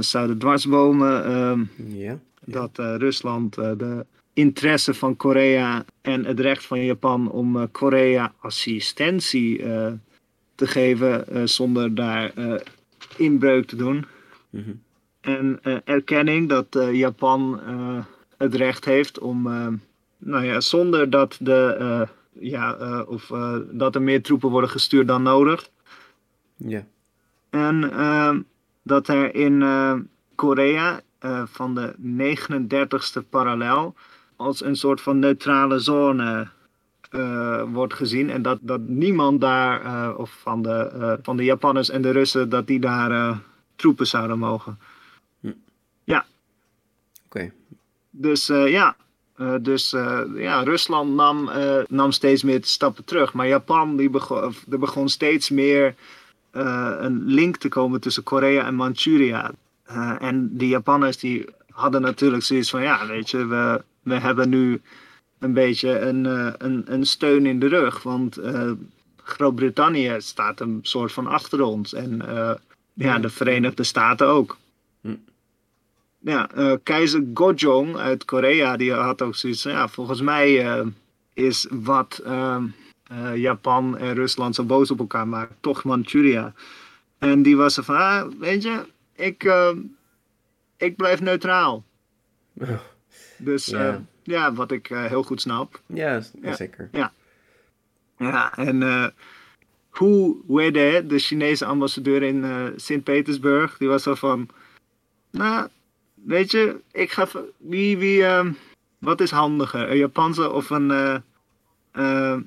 zouden dwarsbomen. Ehm, ja. Dat Rusland de interesse van Korea en het recht van Japan om Korea assistentie te geven zonder daar inbreuk te doen. Mhm. En erkenning dat Japan het recht heeft om, nou ja, zonder dat de ja, uh, of uh, dat er meer troepen worden gestuurd dan nodig. Ja. En uh, dat er in Korea van de 39ste parallel als een soort van neutrale zone wordt gezien. En dat, dat niemand daar, of van de, van de Japanners en de Russen, dat die daar troepen zouden mogen. Hm. Ja. Oké. Dus ja, dus ja, Rusland nam, nam steeds meer stappen terug. Maar Japan die begon, er begon steeds meer een link te komen tussen Korea en Manchuria. en die Japanners die hadden natuurlijk zoiets van, ja, weet je, we, we hebben nu een beetje een, een, een steun in de rug. Want Groot-Brittannië staat een soort van achter ons. En ja, de Verenigde Staten ook. Hm ja, uh, keizer Gojong uit Korea, die had ook zoiets van, ja, volgens mij uh, is wat uh, Japan en Rusland zo boos op elkaar maken, toch Manchuria. En die was er van, ah, weet je, ik, ik blijf neutraal. Oh. (laughs) Dus Ja. ja, wat ik heel goed snap. Ja, Ja. zeker. Ja, ja en Hu Wede, de Chinese ambassadeur in Sint-Petersburg, die was zo van, nou, weet je, ik ga, wie, wie, ehm, wat is handiger, een Japanse of een, eh, eh,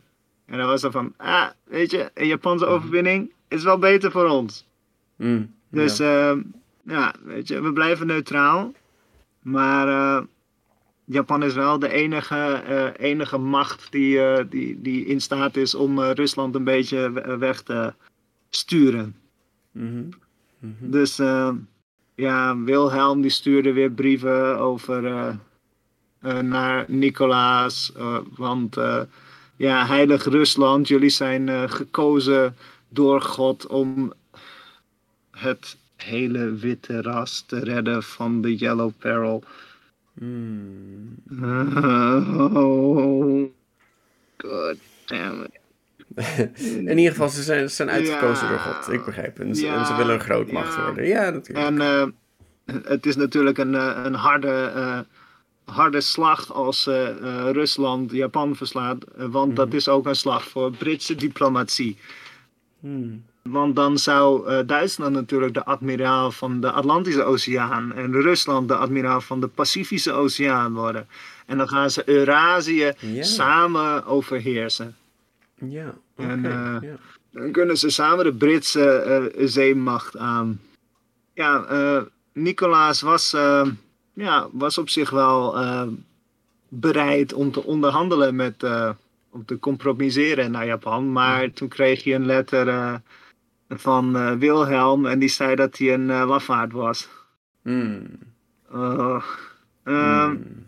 en dan was er van, ah, weet je, een Japanse overwinning is wel beter voor ons. Mm, Dus ja. ja. ja, weet je, we blijven neutraal. Maar eh, Japan is wel de enige, eh, enige macht die, eh, die, die in staat is om Rusland een beetje we- weg te sturen. Mhm. Mhm. Dus eh, ja, Wilhelm die stuurde weer brieven over naar Nicolaas. want ja, heilig Rusland, jullie zijn eh, gekozen door God om het hele witte ras te redden van de Yellow Peril. Mm. (laughs) oh, god damn it. (laughs) In ieder geval, ze zijn, ze zijn uitgekozen Ja. door God. Ik begrijp. En ze, en ze willen een grootmacht ja. worden. Ja, natuurlijk. En eh, het is natuurlijk een, eh, een harde, harde slag als eh, eh, Rusland Japan verslaat. eh, want dat is ook een slag voor Britse diplomatie. Hmm. Want dan zou Duitsland natuurlijk de admiraal van de Atlantische Oceaan en Rusland de admiraal van de Pacifische Oceaan worden. En dan gaan ze Eurasië Ja. samen overheersen. Ja, oké. En. Dan kunnen ze samen de Britse zeemacht aan. Ja, Nicolaas was, ja, was op zich wel eh, bereid om te onderhandelen met, eh, om te compromiseren naar Japan. Maar toen kreeg hij een letter eh, van Wilhelm en die zei dat hij een lafaard was. Hmm. Uh, ehm, Hmm.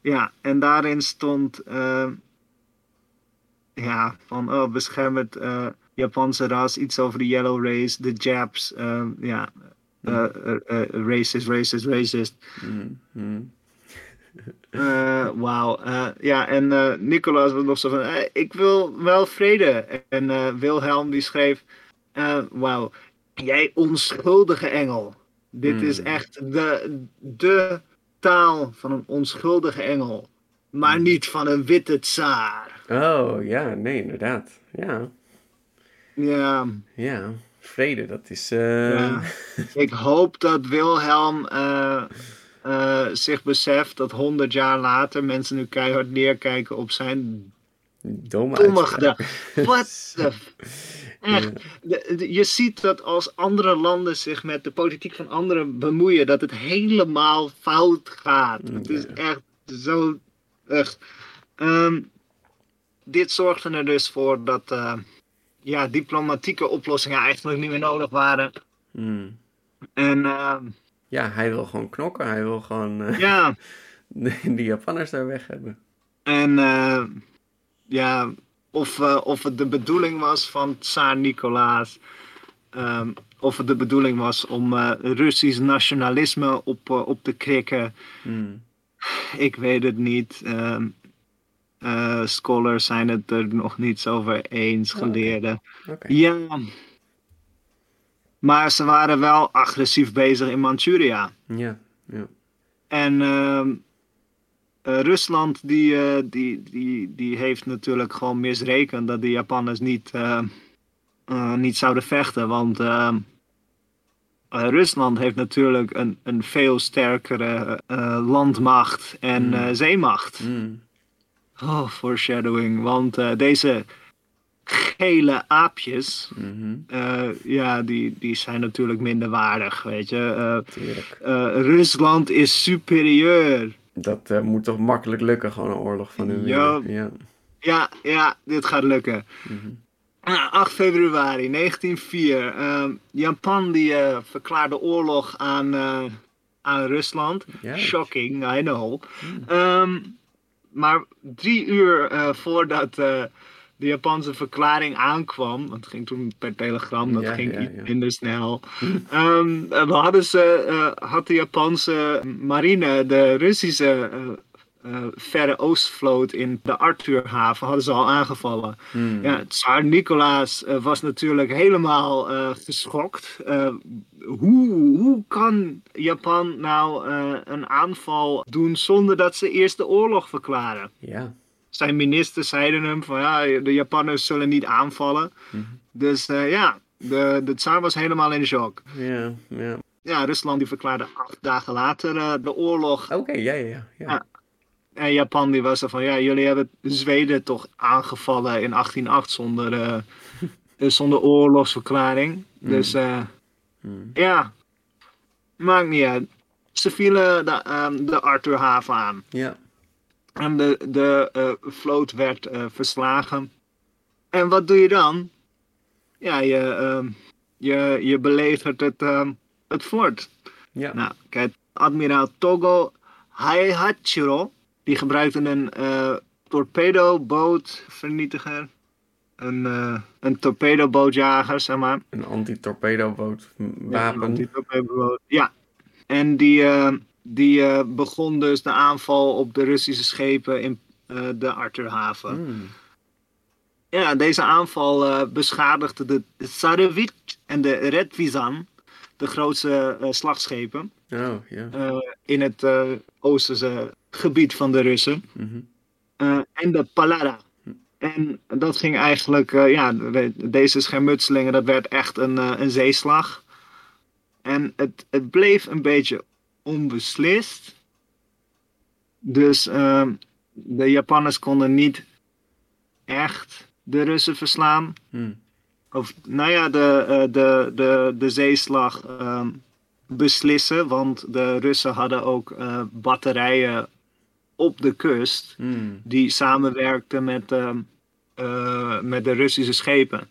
ja, en daarin stond ja, van oh, bescherm het Japanse ras, iets over de Yellow Race, de Japs, ja, eh, eh, eh, racist, racist, racist. Hmm. Hmm. Eh, Wauw, ja, en Nicolaas was nog zo van, eh, ik wil wel vrede. En Wilhelm die schreef, eh, wauw, jij onschuldige engel. Dit is Hmm. echt de, de taal van een onschuldige engel. Maar niet van een witte tsaar. Oh, ja, nee, inderdaad. Ja, Ja, ja. Vrede, dat is... eh, Ja. (laughs) ik hoop dat Wilhelm eh, eh, zich beseft dat honderd jaar later mensen nu keihard neerkijken op zijn Domme gedachten. Wat de... Echt. De- de- je ziet dat als andere landen zich met de politiek van anderen bemoeien, dat het helemaal fout gaat. Het is echt zo... Echt. Ehm, dit zorgde er dus voor dat ja, diplomatieke oplossingen eigenlijk niet meer nodig waren. Hmm. En ehm, Ja, hij wil gewoon knokken. Hij wil gewoon eh, ja, (laughs) die Japanners daar weg hebben. en eh, ja, of, uh, of het de bedoeling was van Tsaar Nicolaas. Um, of het de bedoeling was om uh, Russisch nationalisme op, uh, op te krikken. Hmm. Ik weet het niet. Um, scholars zijn het er nog niet zo over eens, geleerden. Okay. Okay. Ja. Maar ze waren wel agressief bezig in Manchuria. Ja, ja. En uh, uh, Rusland die, uh, die, die, die heeft natuurlijk gewoon misrekend dat de Japanners niet, niet zouden vechten. Want ehm, Rusland heeft natuurlijk een, een veel sterkere landmacht en Mm. zeemacht. Mm. Oh, foreshadowing. Want deze gele aapjes, Mhm. uh, ja, die, die zijn natuurlijk minder waardig, weet je. Uh, Rusland is superieur. Dat moet toch makkelijk lukken, gewoon een oorlog van hun Ja. Ja. Ja, ja, dit gaat lukken. Mhm. Ah, 8 februari 1904. ehm, Japan die eh, verklaarde oorlog aan, eh, aan Rusland. Shocking, I know. Ehm, maar drie uur eh, voordat eh, de Japanse verklaring aankwam, want het ging toen per telegram, dat Ja, ging ja, iets ja. minder snel. (laughs) Eh, hadden ze, eh, had de Japanse marine de Russische eh, verre oostvloot in de Arthurhaven hadden ze al aangevallen. Hmm. Ja, Tsar Nicolaas eh, was natuurlijk helemaal eh, geschokt. Hoe, hoe kan Japan nou een aanval doen zonder dat ze eerst de oorlog verklaren? ja. Zijn ministers zeiden hem van ja, de Japanners zullen niet aanvallen. Dus eh, ja, de, de tsaar was helemaal in shock. Ja, ja. Ja, Rusland die verklaarde acht dagen later de oorlog. Oké, ja, ja. ja. Ja. En Japan die was er van ja, jullie hebben Zweden toch aangevallen in 1808 zonder, eh, (laughs) eh, zonder oorlogsverklaring. Dus eh, Hmm. ja, maakt niet uit. Ze vielen de, ehm, de Arthurhaven aan. Ja. En de, de vloot werd verslagen. En wat doe je dan? Ja, je, ehm, je, je belegert het, ehm, het fort. Ja. Nou, kijk, admiraal Togo Haihachiro, die gebruikte een eh torpedobootvernietiger. Een, eh een torpedobootjager, zeg maar. Een anti-torpedoboot Ja, een antitorpedoboot. Ja. En die, eh, die begon dus de aanval op de Russische schepen in de Arthurhaven. Hmm. Ja, deze aanval beschadigde de Tsarevich en de Redvizan, de grootste slagschepen, Oh, in het oosterse gebied van de Russen. Mhm. Eh, en de Palara. En dat ging eigenlijk, eh, ja, deze schermutselingen, dat werd echt een, eh, een zeeslag. En het, het bleef een beetje onbeslist. Dus ehm, de Japanners konden niet echt de Russen verslaan. Hmm. Of, nou ja, de, de, de, de zeeslag ehm, beslissen. Want de Russen hadden ook eh, batterijen op de kust Hmm. die samenwerkten met, ehm, eh, met de Russische schepen.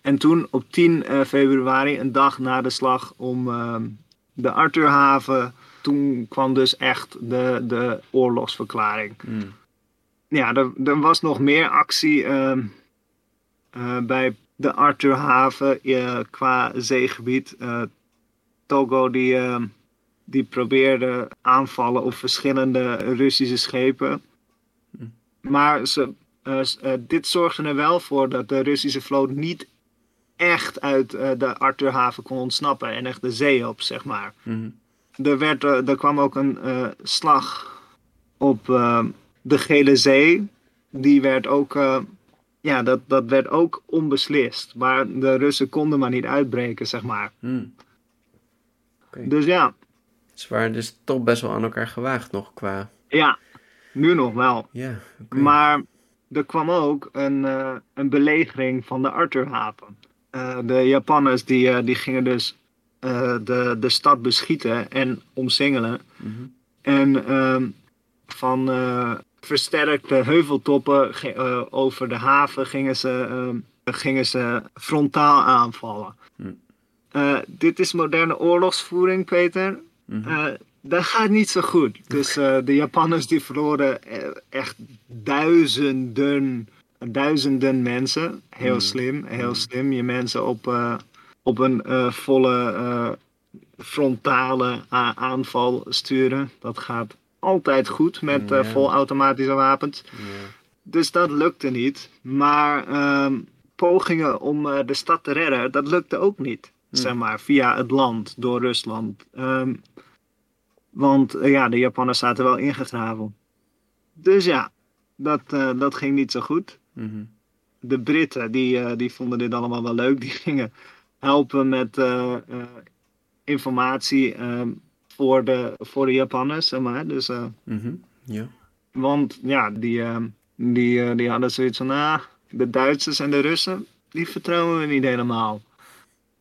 En toen op 10 eh, februari, een dag na de slag om ehm, de Arthurhaven, toen kwam dus echt de, de oorlogsverklaring. Hmm. Ja, er, er was nog meer actie ehm, eh, bij de Arthurhaven qua zeegebied. Togo die, die probeerde aanvallen op verschillende Russische schepen. Maar ze, eh, eh, dit zorgde er wel voor dat de Russische vloot niet echt uit eh, de Arthurhaven kon ontsnappen en echt de zee op, zeg maar. Mhm. Er, werd, er kwam ook een slag op de Gele Zee. Die werd ook, ja, dat, dat werd ook onbeslist. Maar de Russen konden maar niet uitbreken, zeg maar. Hmm. Dus ja, Ze waren dus toch best wel aan elkaar gewaagd nog qua... ja, nu nog wel. Ja. Maar er kwam ook een, eh, een belegering van de Arthurhaven. Eh, de Japanners die, eh, die gingen dus de, de stad beschieten en omsingelen. Mhm. En ehm, van versterkte heuveltoppen over de haven gingen ze, ehm, gingen ze frontaal aanvallen. Hm. Eh, dit is moderne oorlogsvoering, Peter. Mhm. Eh, dat gaat niet zo goed. Dus eh, de Japanners die verloren eh, echt duizenden duizenden mensen. Heel Mm. slim, heel Mm. slim. Je mensen op, op een volle frontale aanval sturen. Dat gaat altijd goed met Ja. volautomatische wapens. Dus dat lukte niet. Maar ehm, pogingen om de stad te redden, dat lukte ook niet. Hm. Zeg maar, via het land, door Rusland. Ehm, want eh, ja, de Japanners zaten wel ingegraven. Dus ja, dat, eh, dat ging niet zo goed. Mhm. De Britten, die, eh, die vonden dit allemaal wel leuk. Die (laughs) gingen helpen met informatie ehm, voor, de, voor de Japanners, zeg maar. Dus... Ja. want ja, die, ehm, die, die hadden zoiets van, ah, de Duitsers en de Russen, die vertrouwen we niet helemaal.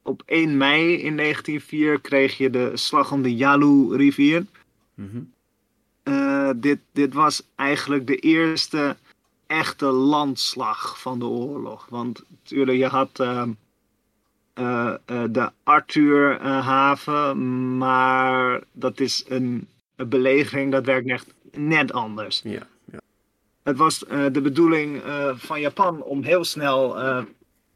Op 1 mei in 1904 kreeg je de slag om de Yalu-rivier. Mhm. Eh, dit, dit was eigenlijk de eerste echte landslag van de oorlog. Want natuurlijk, je had eh, eh, de Arthur-haven, maar dat is een, een belegering, dat werkt echt net anders. Ja. Ja. Het was de bedoeling van Japan om heel snel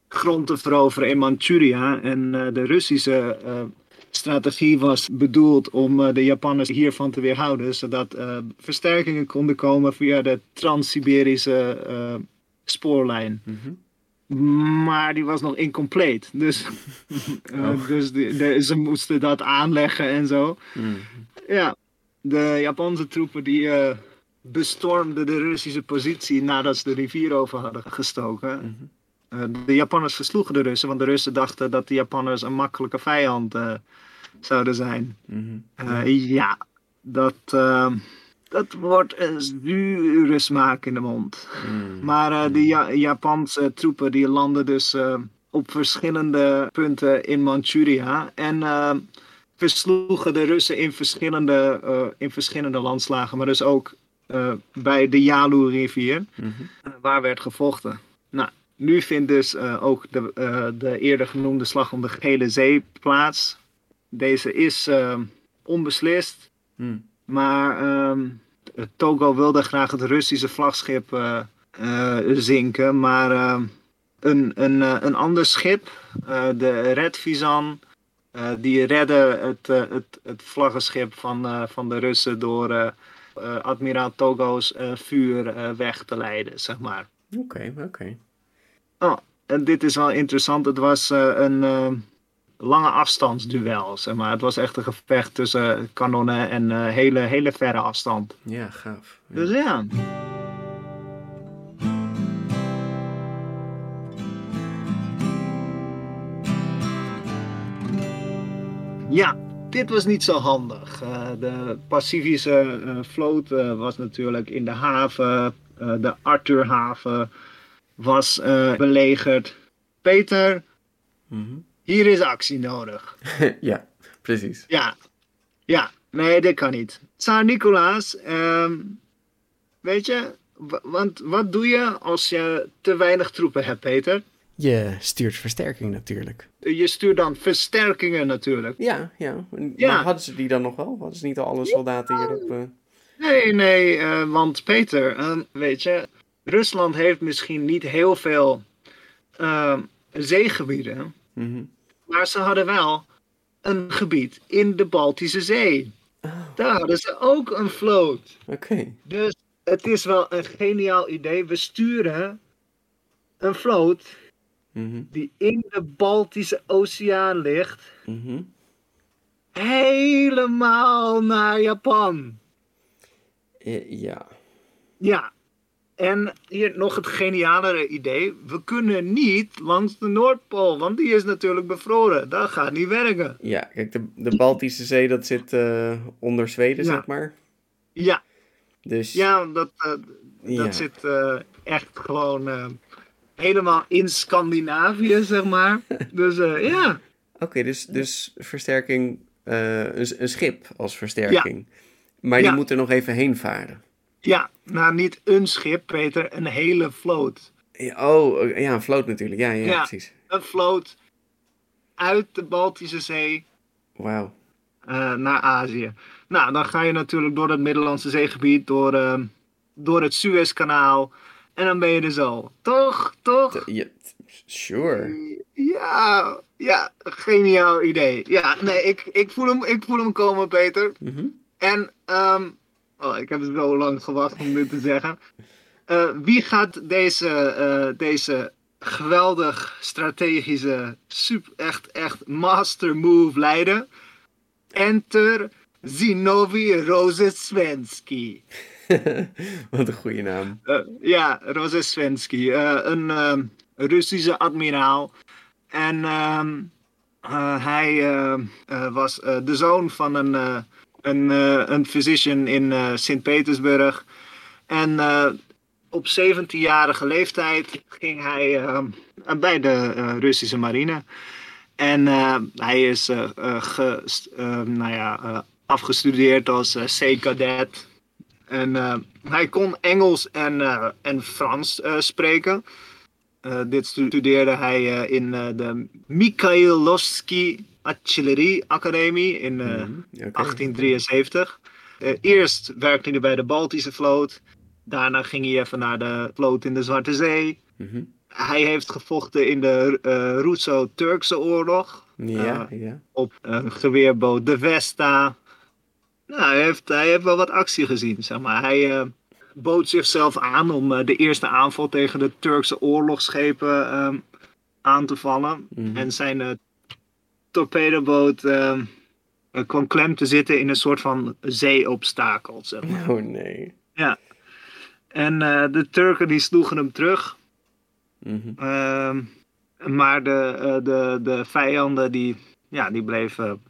grond te veroveren in Manchuria. En eh, de Russische eh, strategie was bedoeld om eh, de Japanners hiervan te weerhouden. Zodat versterkingen konden komen via de Trans-Siberische spoorlijn. Mhm. Maar die was nog incompleet. Dus, (laughs) Oh. dus die- de- ze moesten dat aanleggen en zo. Mhm. Ja, de Japanse troepen die bestormden de Russische positie nadat ze de rivier over hadden gestoken. Mhm. De Japanners versloegen de Russen, want de Russen dachten dat de Japanners een makkelijke vijand eh, zouden zijn. Mhm. Eh, ja, dat, eh, dat wordt een zure smaak in de mond. Mhm. Maar eh, de ja Japanse troepen die landen dus eh, op verschillende punten in Manchuria. En eh, versloegen de Russen in verschillende, eh, in verschillende landslagen. Maar dus ook eh, bij de Yalu-rivier, Mhm. eh, waar werd gevochten. Nou, nu vindt dus eh, ook de, eh, de eerder genoemde slag om de Gele Zee plaats. Deze is eh, onbeslist. Mhm. Maar ehm, Togo wilde graag het Russische vlagschip eh, zinken. Maar ehm, een, een, een ander schip, de Red Vizan, eh, die redde het, het, het vlaggenschip van, van de Russen door admiraal Togo's vuur weg te leiden, zeg maar. Oké, oké. Oh, en dit is wel interessant. Het was eh, een eh, lange afstandsduel, zeg maar. Het was echt een gevecht tussen kanonnen en eh, hele, hele verre afstand. Ja, gaaf. Ja. Dus ja. Ja, dit was niet zo handig. De Pacifische vloot was natuurlijk in de haven. de Arthurhaven was eh, belegerd. Peter, Mhm. hier is actie nodig. (laughs) ja, precies. Ja, ja, nee, dit kan niet. Tsaar Nicolaas, ehm, weet je, wa- want wat doe je als je te weinig troepen hebt, Peter? Je stuurt versterking natuurlijk. Je stuurt dan versterkingen natuurlijk. Ja, ja. Ja. Maar hadden ze die dan nog wel? Hadden ze niet al alle soldaten hierop? eh? Nee, nee, eh, want Peter, ehm, weet je, Rusland heeft misschien niet heel veel ehm, zeegebieden, mhm. maar ze hadden wel een gebied in de Baltische Zee. Daar hadden ze ook een vloot. Oké. Dus het is wel een geniaal idee. We sturen een vloot Mhm. die in de Baltische Oceaan ligt, Mhm. helemaal naar Japan. Eh, ja. Ja. En hier nog het genialere idee. We kunnen niet langs de Noordpool, want die is natuurlijk bevroren. Dat gaat niet werken. Ja, kijk, de, de Baltische Zee, dat zit eh, onder Zweden, Ja. zeg maar. Ja, Dus ja dat, eh, Ja. dat zit eh, echt gewoon helemaal in Scandinavië, zeg maar. (laughs) Dus ja. Oké, dus, dus versterking, een, een schip als versterking. Maar die moet er nog even heen varen. Ja, nou niet een schip, Peter, een hele vloot. Oh, ja, een vloot natuurlijk. Ja, ja, Ja. precies. Een vloot uit de Baltische Zee Wauw. eh, naar Azië. Nou, dan ga je natuurlijk door het Middellandse zeegebied, door, eh, door het Suezkanaal. En dan ben je er zo. Toch? Toch? Ja, sure. Ja, ja, geniaal idee. Ja, nee, ik, ik, voel, hem, ik voel hem komen, Peter. Mhm. En, ehm oh, ik heb zo lang gewacht om dit te zeggen. Eh, wie gaat deze, eh, deze geweldig strategische, super, echt, echt master move leiden? Enter Zinovi Rozesvensky. (laughs) Wat een goede naam. Eh, ja, Rozesvensky. eh, een ehm, Russische admiraal. En ehm, eh, hij eh, eh, was de zoon van een, een, eh, een physician in eh, Sint-Petersburg. En eh, op 17-jarige leeftijd ging hij bij de Russische marine. En hij is ge- nou ja, afgestudeerd als C-cadet. En hij kon Engels en, en Frans spreken. Dit studeerde hij in de Mikhailovsky Artillerie Academie in eh, Mhm. 1873. Eh, eerst werkte hij bij de Baltische vloot. Daarna ging hij even naar de vloot in de Zwarte Zee. Mhm. Hij heeft gevochten in de eh Russo-Turkse oorlog. Ja, ja. op een geweerboot de Vesta. Nou, hij heeft, hij heeft wel wat actie gezien, zeg maar. Hij bood zichzelf aan om de eerste aanval tegen de Turkse oorlogsschepen aan te vallen. Mhm. En zijn torpedoboot ehm, eh, kwam klem te zitten in een soort van zeeobstakel, zeg maar. Oh nee. En eh, de Turken die sloegen hem terug. Mhm. Ehm, maar de, eh, de, de vijanden die, ja, die bleven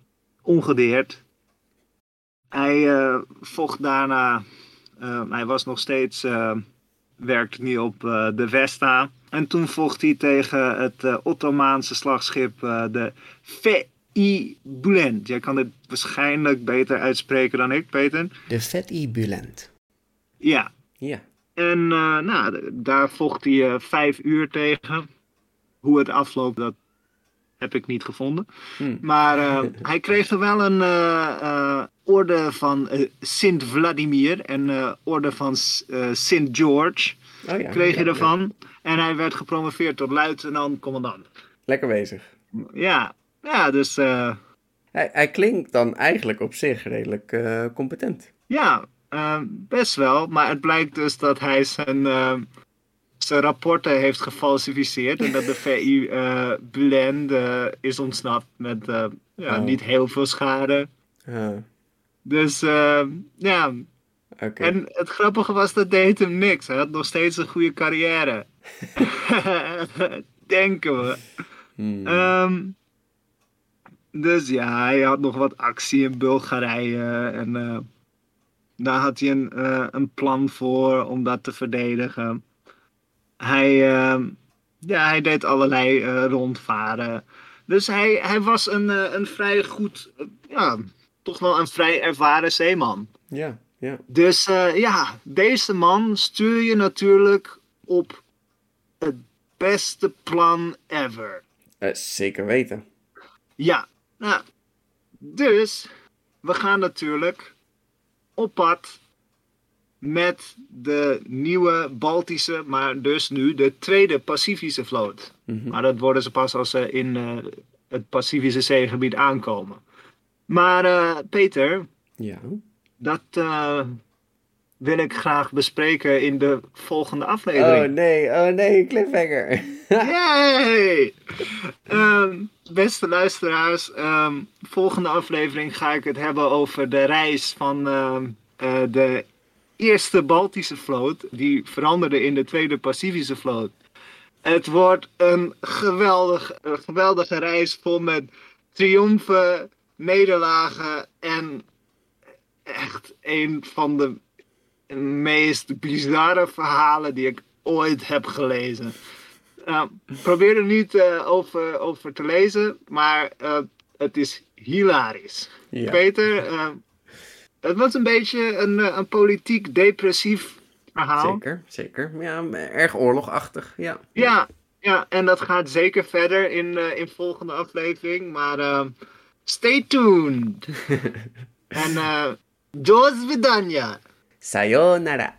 ongedeerd. Hij eh, vocht daarna, eh, hij was nog steeds, werkte niet op de Vesta. En toen vocht hij tegen het eh, Ottomaanse slagschip eh, de. Bulent. Jij kan dit waarschijnlijk beter uitspreken dan ik, Peter. De Vetibulent. Ja, Ja. En eh, nou, daar vocht hij eh, vijf uur tegen. Hoe het afloopt, dat heb ik niet gevonden. Hm. Maar eh, (laughs) hij kreeg er wel een orde van Sint Vladimir en eh, orde van eh, Sint George. Oh ja. kreeg je ervan. En hij werd gepromoveerd tot luitenant-commandant. Lekker bezig. Ja, ja, dus eh, Hij, hij klinkt dan eigenlijk op zich redelijk eh, competent. ja, eh, best wel. Maar het blijkt dus dat hij zijn, zijn rapporten heeft gefalsificeerd. En dat de VI Bulen is ontsnapt met ja, Oh. niet heel veel schade. Dus ja, En het grappige was dat deed hem niks. Hij had nog steeds een goede carrière. (laughs) Denken we. Hmm. Ehm, dus ja, hij had nog wat actie in Bulgarije. En eh, daar had hij een, eh, een plan voor om dat te verdedigen. Hij, ehm, ja, hij deed allerlei eh, rondvaren. Dus hij, hij was een, een vrij goed, ja, toch wel een vrij ervaren zeeman. Ja, ja. Dus eh, ja, deze man stuur je natuurlijk op het beste plan ever. Eh, zeker weten. Ja, nou, dus we gaan natuurlijk op pad met de nieuwe Baltische, maar dus nu de tweede Pacifische vloot. Mhm. Maar dat worden ze pas als ze in eh, het Pacifische zeegebied aankomen. Maar Peter, Ja. Dat eh, wil ik graag bespreken in de volgende aflevering. Oh nee, oh nee, cliffhanger. (laughs) Yay! Ehm, beste luisteraars, ehm, volgende aflevering ga ik het hebben over de reis van ehm, eh, de eerste Baltische vloot, die veranderde in de tweede Pacifische vloot. Het wordt een, geweldig, een geweldige reis vol met triomfen, nederlagen en echt een van de meest bizarre verhalen die ik ooit heb gelezen. Nou, probeer er niet eh, over, over te lezen, maar eh, het is hilarisch. Ja. Peter, eh, het was een beetje een, eh, een politiek depressief verhaal. Zeker, zeker. Ja, erg oorlogachtig. Ja. Ja, ja, en dat gaat zeker verder in, eh in volgende aflevering, maar eh, stay tuned. (laughs) en 上手だにゃ。さようなら。